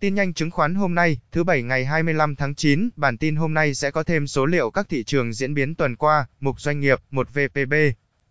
Tin nhanh chứng khoán hôm nay, thứ Bảy ngày 25 tháng 9, bản tin hôm nay sẽ có thêm số liệu các thị trường diễn biến tuần qua, mục doanh nghiệp, một VPB.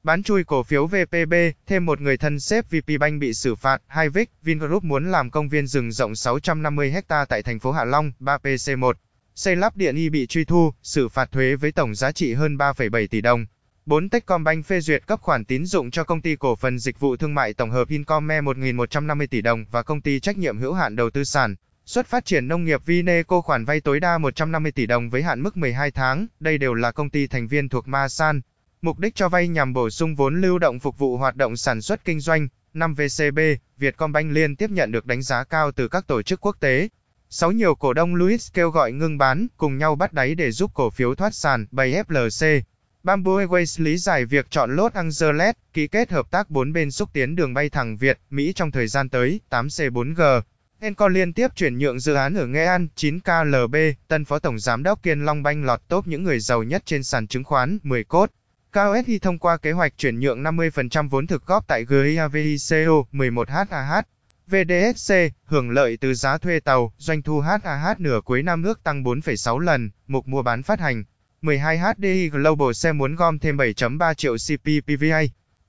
Bán chui cổ phiếu VPB, thêm một người thân xếp VP Bank bị xử phạt, hai Vic, Vingroup muốn làm công viên rừng rộng 650 ha tại thành phố Hạ Long, 3PC1. Xây lắp điện y bị truy thu, xử phạt thuế với tổng giá trị hơn 3,7 tỷ đồng. 4 Techcombank phê duyệt cấp khoản tín dụng cho công ty cổ phần dịch vụ thương mại tổng hợp Income 1.150 tỷ đồng và công ty trách nhiệm hữu hạn đầu tư sản. Xuất phát triển nông nghiệp Vineco khoản vay tối đa 150 tỷ đồng với hạn mức 12 tháng, đây đều là công ty thành viên thuộc Masan. Mục đích cho vay nhằm bổ sung vốn lưu động phục vụ hoạt động sản xuất kinh doanh. 5 VCB, Vietcombank liên tiếp nhận được đánh giá cao từ các tổ chức quốc tế. 6 nhiều cổ đông Louis kêu gọi ngưng bán, cùng nhau bắt đáy để giúp cổ phiếu thoát sàn, 7 FLC. Bamboo Airways lý giải việc chọn Los Angeles, ký kết hợp tác bốn bên xúc tiến đường bay thẳng Việt, Mỹ trong thời gian tới, 8C4G. Encore liên tiếp chuyển nhượng dự án ở Nghệ An, 9KLB, tân phó tổng giám đốc Kiên Long Banh lọt top những người giàu nhất trên sàn chứng khoán, 10 cốt. KOSI thông qua kế hoạch chuyển nhượng 50% vốn thực góp tại GIAVICO, 11HAH. VDSC, hưởng lợi từ giá thuê tàu, doanh thu HAH nửa cuối năm ước tăng 4,6 lần, mục mua bán phát hành. 12 HDI Global xe muốn gom thêm 7.3 triệu CPPVA.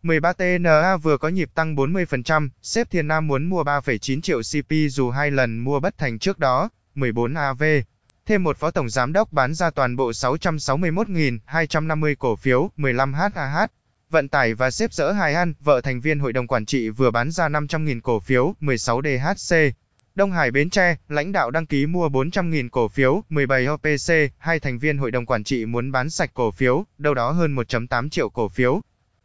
13 TNA vừa có nhịp tăng 40%, xếp Thiên Nam muốn mua 3,9 triệu CP dù hai lần mua bất thành trước đó. 14 AV. Thêm một phó tổng giám đốc bán ra toàn bộ 661.250 cổ phiếu, 15 HAH. Vận tải và xếp dỡ Hải An, vợ thành viên hội đồng quản trị vừa bán ra 500.000 cổ phiếu, 16 DHC. Đông Hải Bến Tre, lãnh đạo đăng ký mua 400.000 cổ phiếu, 17 OPC, hai thành viên hội đồng quản trị muốn bán sạch cổ phiếu, đâu đó hơn 1.8 triệu cổ phiếu.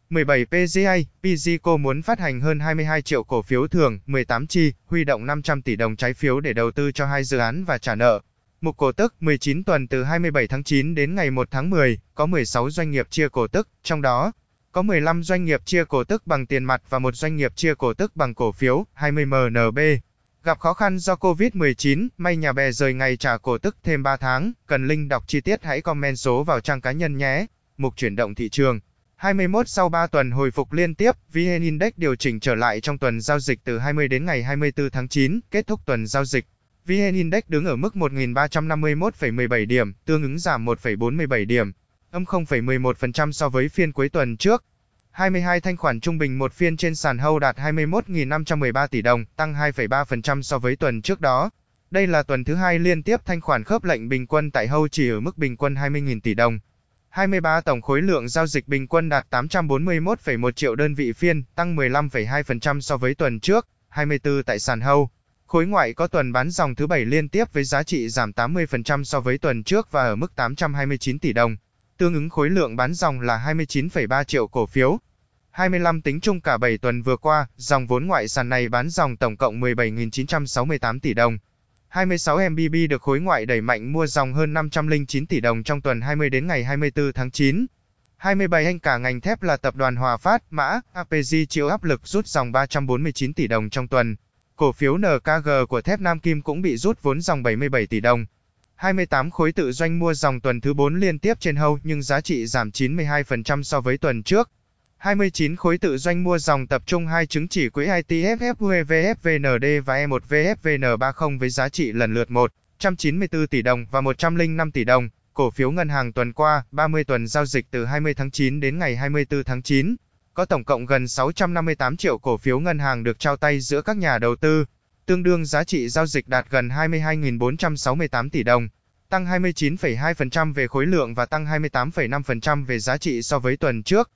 17 PGI, PGCO muốn phát hành hơn 22 triệu cổ phiếu thường, 18 chi, huy động 500 tỷ đồng trái phiếu để đầu tư cho hai dự án và trả nợ. Mục cổ tức 19 tuần từ 27 tháng 9 đến ngày 1 tháng 10, có 16 doanh nghiệp chia cổ tức, trong đó có 15 doanh nghiệp chia cổ tức bằng tiền mặt và một doanh nghiệp chia cổ tức bằng cổ phiếu, 20 MNB. Gặp khó khăn do Covid-19, may nhà bè rời ngày trả cổ tức thêm 3 tháng, cần link đọc chi tiết hãy comment số vào trang cá nhân nhé. Mục chuyển động thị trường. 21 sau 3 tuần hồi phục liên tiếp, VN Index điều chỉnh trở lại trong tuần giao dịch từ 20 đến ngày 24 tháng 9, kết thúc tuần giao dịch. VN Index đứng ở mức 1.351,17 điểm, tương ứng giảm 1,47 điểm, âm 0,11% so với phiên cuối tuần trước. 22 thanh khoản trung bình một phiên trên sàn hâu đạt 21.513 tỷ đồng, tăng 2,3% so với tuần trước đó. Đây là tuần thứ hai liên tiếp thanh khoản khớp lệnh bình quân tại hâu chỉ ở mức bình quân 20.000 tỷ đồng. 23 tổng khối lượng giao dịch bình quân đạt 841,1 triệu đơn vị phiên, tăng 15,2% so với tuần trước. 24 tại sàn hâu. Khối ngoại có tuần bán dòng thứ bảy liên tiếp với giá trị giảm 80% so với tuần trước và ở mức 829 tỷ đồng tương ứng khối lượng bán dòng là 29,3 triệu cổ phiếu. 25 tính chung cả 7 tuần vừa qua, dòng vốn ngoại sàn này bán dòng tổng cộng 17.968 tỷ đồng. 26 MBB được khối ngoại đẩy mạnh mua dòng hơn 509 tỷ đồng trong tuần 20 đến ngày 24 tháng 9. 27 anh cả ngành thép là tập đoàn Hòa Phát, mã, APG chịu áp lực rút dòng 349 tỷ đồng trong tuần. Cổ phiếu NKG của thép Nam Kim cũng bị rút vốn dòng 77 tỷ đồng. 28 khối tự doanh mua dòng tuần thứ 4 liên tiếp trên hâu nhưng giá trị giảm 92% so với tuần trước. 29 khối tự doanh mua dòng tập trung hai chứng chỉ quỹ ITFF UEVFVND và E1VFVN30 với giá trị lần lượt 194 tỷ đồng và 105 tỷ đồng. Cổ phiếu ngân hàng tuần qua, 30 tuần giao dịch từ 20 tháng 9 đến ngày 24 tháng 9. Có tổng cộng gần 658 triệu cổ phiếu ngân hàng được trao tay giữa các nhà đầu tư tương đương giá trị giao dịch đạt gần 22.468 tỷ đồng, tăng 29,2% về khối lượng và tăng 28,5% về giá trị so với tuần trước.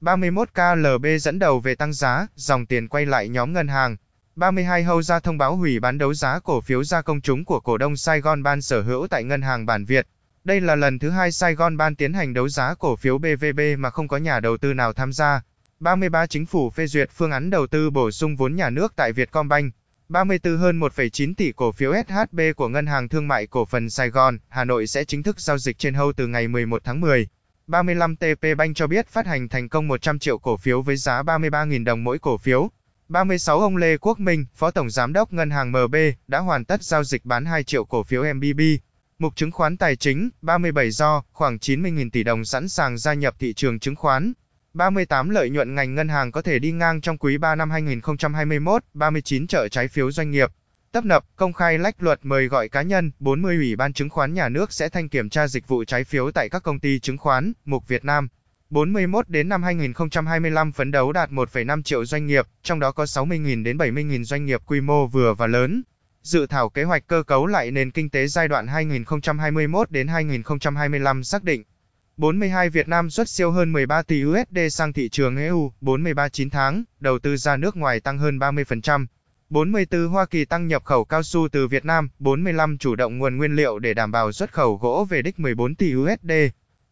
31 KLB dẫn đầu về tăng giá, dòng tiền quay lại nhóm ngân hàng. 32 Hâu ra thông báo hủy bán đấu giá cổ phiếu ra công chúng của cổ đông Saigon Ban sở hữu tại ngân hàng bản Việt. Đây là lần thứ hai Saigon Ban tiến hành đấu giá cổ phiếu BVB mà không có nhà đầu tư nào tham gia. 33 Chính phủ phê duyệt phương án đầu tư bổ sung vốn nhà nước tại Vietcombank. 34 hơn 1,9 tỷ cổ phiếu SHB của Ngân hàng Thương mại Cổ phần Sài Gòn, Hà Nội sẽ chính thức giao dịch trên hâu từ ngày 11 tháng 10. 35 TP Bank cho biết phát hành thành công 100 triệu cổ phiếu với giá 33.000 đồng mỗi cổ phiếu. 36 Ông Lê Quốc Minh, Phó Tổng Giám đốc Ngân hàng MB, đã hoàn tất giao dịch bán 2 triệu cổ phiếu MBB. Mục chứng khoán tài chính, 37 do, khoảng 90.000 tỷ đồng sẵn sàng gia nhập thị trường chứng khoán. 38 lợi nhuận ngành ngân hàng có thể đi ngang trong quý 3 năm 2021, 39 chợ trái phiếu doanh nghiệp. Tấp nập, công khai lách luật mời gọi cá nhân, 40 Ủy ban chứng khoán nhà nước sẽ thanh kiểm tra dịch vụ trái phiếu tại các công ty chứng khoán, mục Việt Nam. 41 đến năm 2025 phấn đấu đạt 1,5 triệu doanh nghiệp, trong đó có 60.000 đến 70.000 doanh nghiệp quy mô vừa và lớn. Dự thảo kế hoạch cơ cấu lại nền kinh tế giai đoạn 2021 đến 2025 xác định 42 Việt Nam xuất siêu hơn 13 tỷ USD sang thị trường EU, 43 9 tháng, đầu tư ra nước ngoài tăng hơn 30%. 44 Hoa Kỳ tăng nhập khẩu cao su từ Việt Nam, 45 chủ động nguồn nguyên liệu để đảm bảo xuất khẩu gỗ về đích 14 tỷ USD.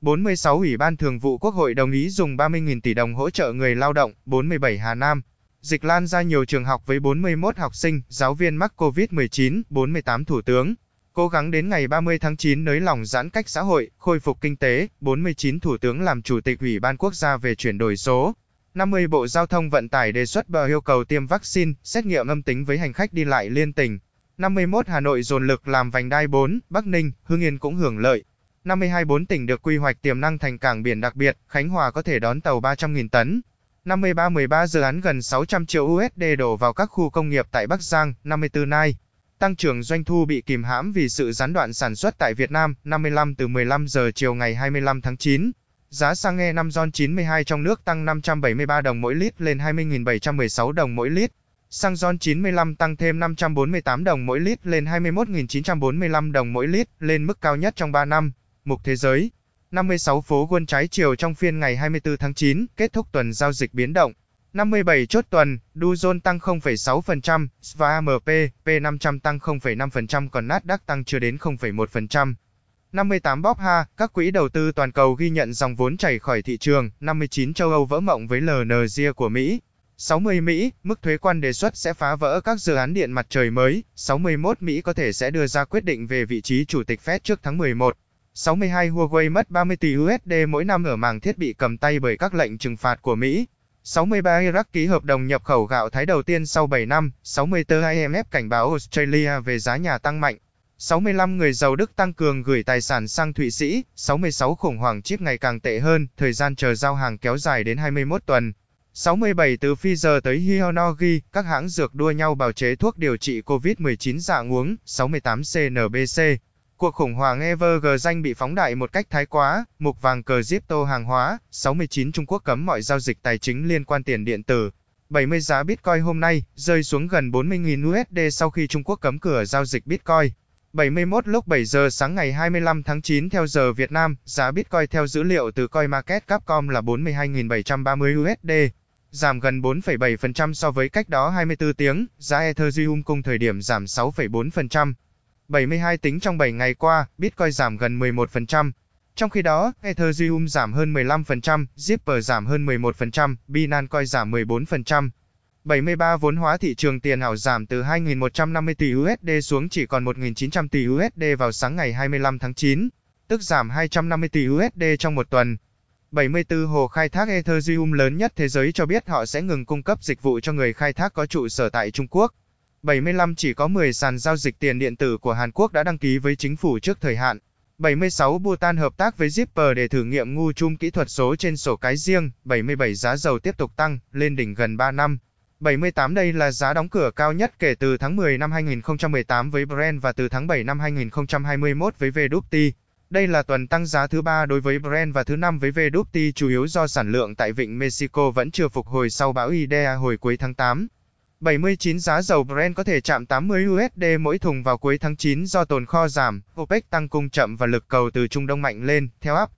46 Ủy ban Thường vụ Quốc hội đồng ý dùng 30.000 tỷ đồng hỗ trợ người lao động, 47 Hà Nam. Dịch lan ra nhiều trường học với 41 học sinh, giáo viên mắc COVID-19, 48 Thủ tướng. Cố gắng đến ngày 30 tháng 9 nới lỏng giãn cách xã hội, khôi phục kinh tế, 49 Thủ tướng làm Chủ tịch Ủy ban Quốc gia về chuyển đổi số. 50 Bộ Giao thông Vận tải đề xuất bờ yêu cầu tiêm vaccine, xét nghiệm âm tính với hành khách đi lại liên tỉnh. 51 Hà Nội dồn lực làm vành đai 4, Bắc Ninh, Hưng Yên cũng hưởng lợi. 52 bốn tỉnh được quy hoạch tiềm năng thành cảng biển đặc biệt, Khánh Hòa có thể đón tàu 300.000 tấn. 53 13 dự án gần 600 triệu USD đổ vào các khu công nghiệp tại Bắc Giang, 54 Nai. Tăng trưởng doanh thu bị kìm hãm vì sự gián đoạn sản xuất tại Việt Nam, 55 từ 15 giờ chiều ngày 25 tháng 9. Giá xăng E5 RON 92 trong nước tăng 573 đồng mỗi lít lên 20.716 đồng mỗi lít. Xăng RON 95 tăng thêm 548 đồng mỗi lít lên 21.945 đồng mỗi lít, lên mức cao nhất trong 3 năm. Mục Thế giới 56 phố quân trái chiều trong phiên ngày 24 tháng 9, kết thúc tuần giao dịch biến động. 57 chốt tuần, Dow Jones tăng 0,6%, Sva MP, P500 tăng 0,5% còn Nasdaq tăng chưa đến 0,1%. 58 bóp ha, các quỹ đầu tư toàn cầu ghi nhận dòng vốn chảy khỏi thị trường, 59 châu Âu vỡ mộng với LNG của Mỹ. 60 Mỹ, mức thuế quan đề xuất sẽ phá vỡ các dự án điện mặt trời mới. 61 Mỹ có thể sẽ đưa ra quyết định về vị trí chủ tịch Fed trước tháng 11. 62 Huawei mất 30 tỷ USD mỗi năm ở mảng thiết bị cầm tay bởi các lệnh trừng phạt của Mỹ. 63 Iraq ký hợp đồng nhập khẩu gạo Thái đầu tiên sau 7 năm. 64 IMF cảnh báo Australia về giá nhà tăng mạnh. 65 người giàu Đức tăng cường gửi tài sản sang Thụy Sĩ, 66 khủng hoảng chip ngày càng tệ hơn, thời gian chờ giao hàng kéo dài đến 21 tuần. 67 từ Pfizer tới Hionogi, các hãng dược đua nhau bào chế thuốc điều trị COVID-19 dạng uống, 68 CNBC. Cuộc khủng hoảng Evergrande bị phóng đại một cách thái quá, mục vàng cờ crypto hàng hóa, 69 Trung Quốc cấm mọi giao dịch tài chính liên quan tiền điện tử. 70 giá Bitcoin hôm nay, rơi xuống gần 40.000 USD sau khi Trung Quốc cấm cửa giao dịch Bitcoin. 71 lúc 7 giờ sáng ngày 25 tháng 9 theo giờ Việt Nam, giá Bitcoin theo dữ liệu từ CoinMarketCap.com là 42.730 USD, giảm gần 4,7% so với cách đó 24 tiếng, giá Ethereum cùng thời điểm giảm 6,4%. 72 tính trong 7 ngày qua, Bitcoin giảm gần 11%. Trong khi đó, Ethereum giảm hơn 15%, Zipper giảm hơn 11%, Binance Coin giảm 14%. 73 vốn hóa thị trường tiền ảo giảm từ 2.150 tỷ USD xuống chỉ còn 1.900 tỷ USD vào sáng ngày 25 tháng 9, tức giảm 250 tỷ USD trong một tuần. 74 hồ khai thác Ethereum lớn nhất thế giới cho biết họ sẽ ngừng cung cấp dịch vụ cho người khai thác có trụ sở tại Trung Quốc. 75 chỉ có 10 sàn giao dịch tiền điện tử của Hàn Quốc đã đăng ký với chính phủ trước thời hạn. 76 Bhutan hợp tác với Zipper để thử nghiệm ngu chung kỹ thuật số trên sổ cái riêng. 77 giá dầu tiếp tục tăng, lên đỉnh gần 3 năm. 78 đây là giá đóng cửa cao nhất kể từ tháng 10 năm 2018 với Brent và từ tháng 7 năm 2021 với VWT. Đây là tuần tăng giá thứ ba đối với Brent và thứ năm với VWT chủ yếu do sản lượng tại vịnh Mexico vẫn chưa phục hồi sau bão Idea hồi cuối tháng 8. 79 giá dầu Brent có thể chạm 80 USD mỗi thùng vào cuối tháng 9 do tồn kho giảm, OPEC tăng cung chậm và lực cầu từ Trung Đông mạnh lên, theo áp.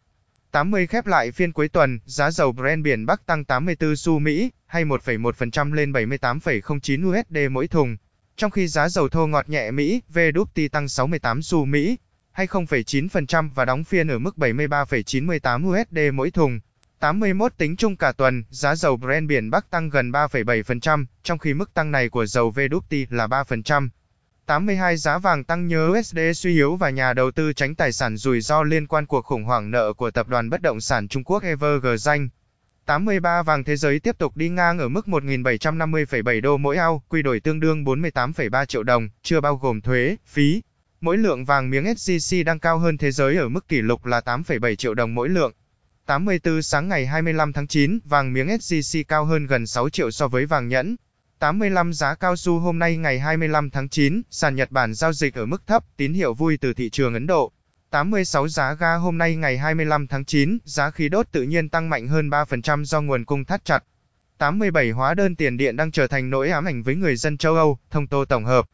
80 khép lại phiên cuối tuần, giá dầu Brent biển Bắc tăng 84 xu Mỹ, hay 1,1% lên 78,09 USD mỗi thùng. Trong khi giá dầu thô ngọt nhẹ Mỹ, WTI tăng 68 xu Mỹ, hay 0,9% và đóng phiên ở mức 73,98 USD mỗi thùng. 81 tính chung cả tuần, giá dầu Brent biển Bắc tăng gần 3,7%, trong khi mức tăng này của dầu VWT là 3%. 82 giá vàng tăng nhớ USD suy yếu và nhà đầu tư tránh tài sản rủi ro liên quan cuộc khủng hoảng nợ của tập đoàn bất động sản Trung Quốc Evergrande. 83 vàng thế giới tiếp tục đi ngang ở mức 1.750,7 đô mỗi ao, quy đổi tương đương 48,3 triệu đồng, chưa bao gồm thuế, phí. Mỗi lượng vàng miếng SJC đang cao hơn thế giới ở mức kỷ lục là 8,7 triệu đồng mỗi lượng. 84 sáng ngày 25 tháng 9, vàng miếng SJC cao hơn gần 6 triệu so với vàng nhẫn. 85 giá cao su hôm nay ngày 25 tháng 9, sàn Nhật Bản giao dịch ở mức thấp, tín hiệu vui từ thị trường Ấn Độ. 86 giá ga hôm nay ngày 25 tháng 9, giá khí đốt tự nhiên tăng mạnh hơn 3% do nguồn cung thắt chặt. 87 hóa đơn tiền điện đang trở thành nỗi ám ảnh với người dân châu Âu, thông tô tổng hợp.